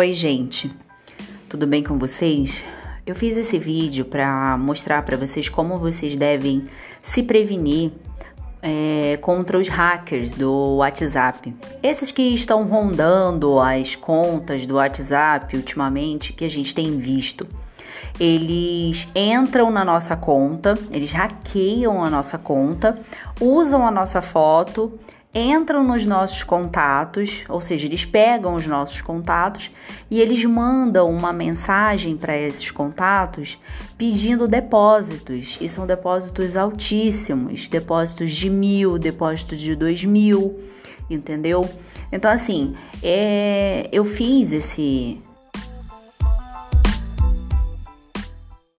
Oi, gente. Tudo bem com vocês? Eu fiz esse vídeo para mostrar para vocês como vocês devem se prevenir é, contra os hackers do WhatsApp. Esses que estão rondando as contas do WhatsApp ultimamente, que a gente tem visto. Eles entram na nossa conta, eles hackeiam a nossa conta, usam a nossa foto entram nos nossos contatos, ou seja, eles pegam os nossos contatos e eles mandam uma mensagem para esses contatos pedindo depósitos. E são depósitos altíssimos, depósitos de mil, depósitos de dois mil, entendeu? Então, assim, é, eu fiz esse